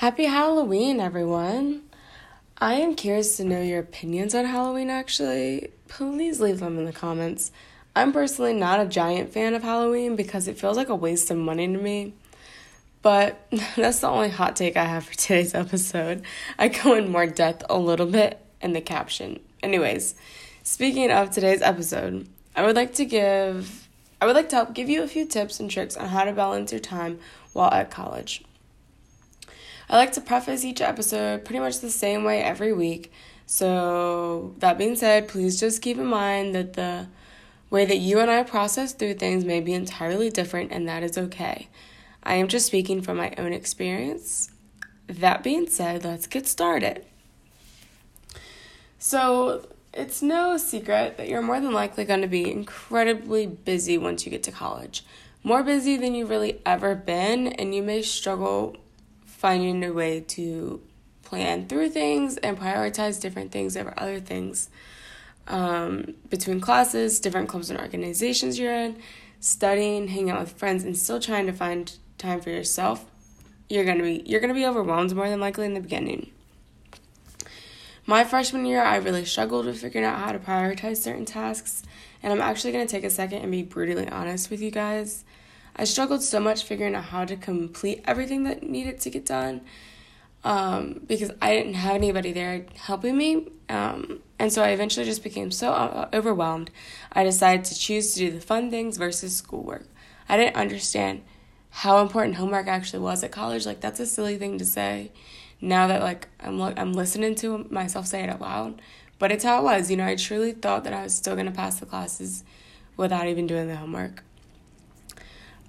Happy Halloween, everyone! I am curious to know your opinions on Halloween actually. Please leave them in the comments. I'm personally not a giant fan of Halloween because it feels like a waste of money to me. But that's the only hot take I have for today's episode. I go in more depth a little bit in the caption. Anyways, speaking of today's episode, I would like to give I would like to help give you a few tips and tricks on how to balance your time while at college. I like to preface each episode pretty much the same way every week. So, that being said, please just keep in mind that the way that you and I process through things may be entirely different, and that is okay. I am just speaking from my own experience. That being said, let's get started. So, it's no secret that you're more than likely going to be incredibly busy once you get to college. More busy than you've really ever been, and you may struggle finding a way to plan through things and prioritize different things over other things. Um, between classes, different clubs and organizations you're in, studying, hanging out with friends, and still trying to find time for yourself, you're gonna be you're gonna be overwhelmed more than likely in the beginning. My freshman year, I really struggled with figuring out how to prioritize certain tasks, and I'm actually gonna take a second and be brutally honest with you guys. I struggled so much figuring out how to complete everything that needed to get done um, because I didn't have anybody there helping me. Um, and so I eventually just became so uh, overwhelmed. I decided to choose to do the fun things versus schoolwork. I didn't understand how important homework actually was at college. Like that's a silly thing to say. Now that like I'm I'm listening to myself say it out loud, but it's how it was. You know, I truly thought that I was still gonna pass the classes without even doing the homework.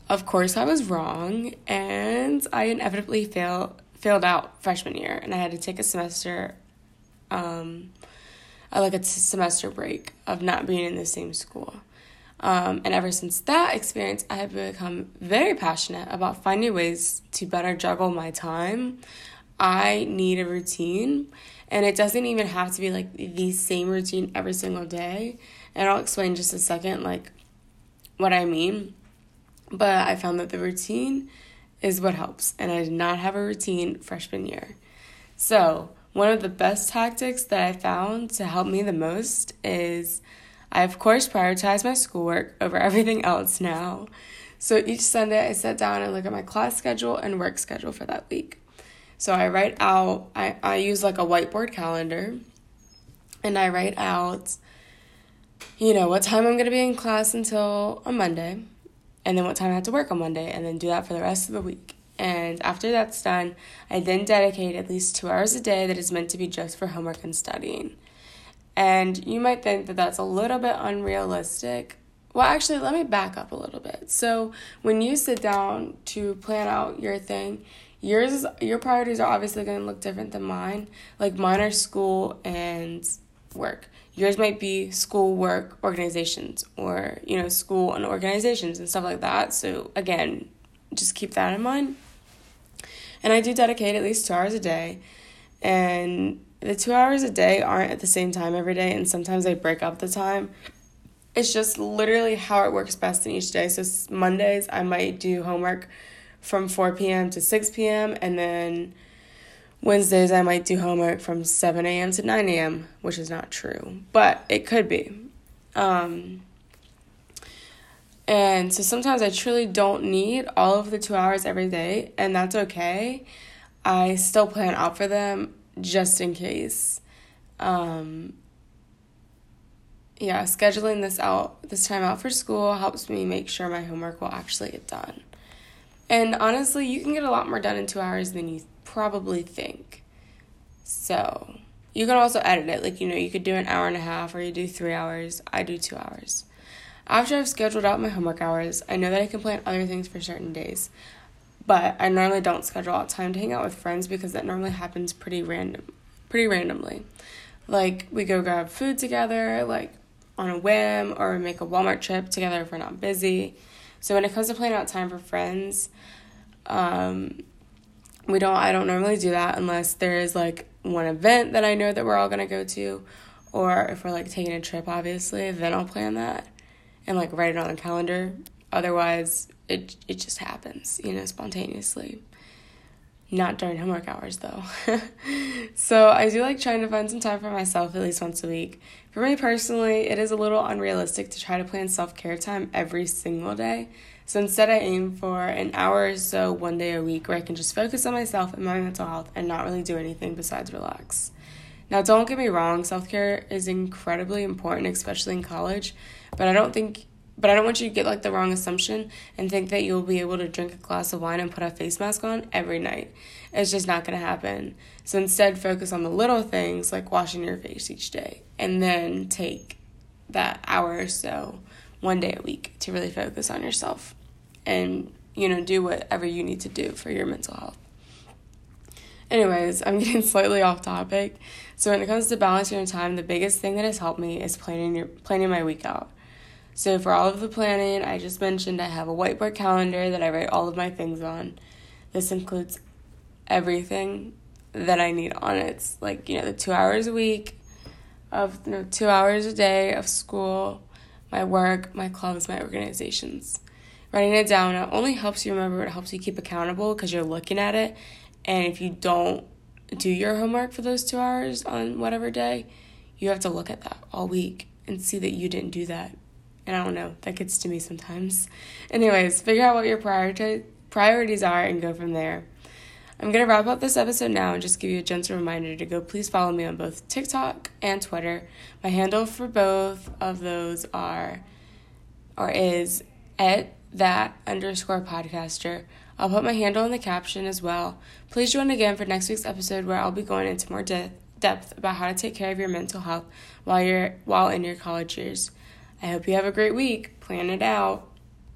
Of course, I was wrong, and I inevitably failed failed out freshman year, and I had to take a semester, um, like a semester break of not being in the same school. Um, and ever since that experience, I have become very passionate about finding ways to better juggle my time. I need a routine, and it doesn't even have to be like the same routine every single day. And I'll explain just a second, like what I mean. But I found that the routine is what helps, and I did not have a routine freshman year. So, one of the best tactics that I found to help me the most is I, of course, prioritize my schoolwork over everything else now. So each Sunday, I sit down and look at my class schedule and work schedule for that week. So I write out, I, I use like a whiteboard calendar, and I write out, you know, what time I'm going to be in class until on Monday and then what time I have to work on Monday, and then do that for the rest of the week. And after that's done, I then dedicate at least two hours a day that is meant to be just for homework and studying. And you might think that that's a little bit unrealistic. Well, actually, let me back up a little bit. So, when you sit down to plan out your thing, yours your priorities are obviously going to look different than mine. Like mine are school and work. Yours might be school work organizations or, you know, school and organizations and stuff like that. So, again, just keep that in mind. And I do dedicate at least two hours a day. And the two hours a day aren't at the same time every day. And sometimes I break up the time. It's just literally how it works best in each day. So, Mondays, I might do homework from 4 p.m. to 6 p.m. And then Wednesdays, I might do homework from 7 a.m. to 9 a.m., which is not true, but it could be. Um, and so sometimes I truly don't need all of the two hours every day, and that's okay. I still plan out for them just in case. Um, yeah, scheduling this out, this time out for school helps me make sure my homework will actually get done. And honestly, you can get a lot more done in two hours than you probably think. So, you can also edit it. Like, you know, you could do an hour and a half or you do three hours. I do two hours. After I've scheduled out my homework hours, I know that I can plan other things for certain days. But I normally don't schedule out time to hang out with friends because that normally happens pretty random pretty randomly. Like we go grab food together, like on a whim, or we make a Walmart trip together if we're not busy. So when it comes to planning out time for friends, um, we don't I don't normally do that unless there is like one event that I know that we're all gonna go to, or if we're like taking a trip, obviously, then I'll plan that and like write it on the calendar. Otherwise, it it just happens, you know, spontaneously. Not during homework hours, though. so, I do like trying to find some time for myself at least once a week. For me personally, it is a little unrealistic to try to plan self care time every single day. So, instead, I aim for an hour or so one day a week where I can just focus on myself and my mental health and not really do anything besides relax. Now, don't get me wrong, self care is incredibly important, especially in college, but I don't think but I don't want you to get like the wrong assumption and think that you'll be able to drink a glass of wine and put a face mask on every night. It's just not going to happen. So instead, focus on the little things like washing your face each day and then take that hour or so one day a week to really focus on yourself and, you know, do whatever you need to do for your mental health. Anyways, I'm getting slightly off topic. So when it comes to balancing your time, the biggest thing that has helped me is planning your planning my week out. So for all of the planning, I just mentioned I have a whiteboard calendar that I write all of my things on. This includes everything that I need on it. It's like, you know, the 2 hours a week of you know, 2 hours a day of school, my work, my clubs, my organizations. Writing it down not only helps you remember, it helps you keep accountable because you're looking at it and if you don't do your homework for those two hours on whatever day, you have to look at that all week and see that you didn't do that. And I don't know, that gets to me sometimes. Anyways, figure out what your priority, priorities are and go from there. I'm going to wrap up this episode now and just give you a gentle reminder to go please follow me on both TikTok and Twitter. My handle for both of those are or is at that underscore podcaster. I'll put my handle in the caption as well. Please join again for next week's episode where I'll be going into more de- depth about how to take care of your mental health while you're while in your college years. I hope you have a great week. Plan it out.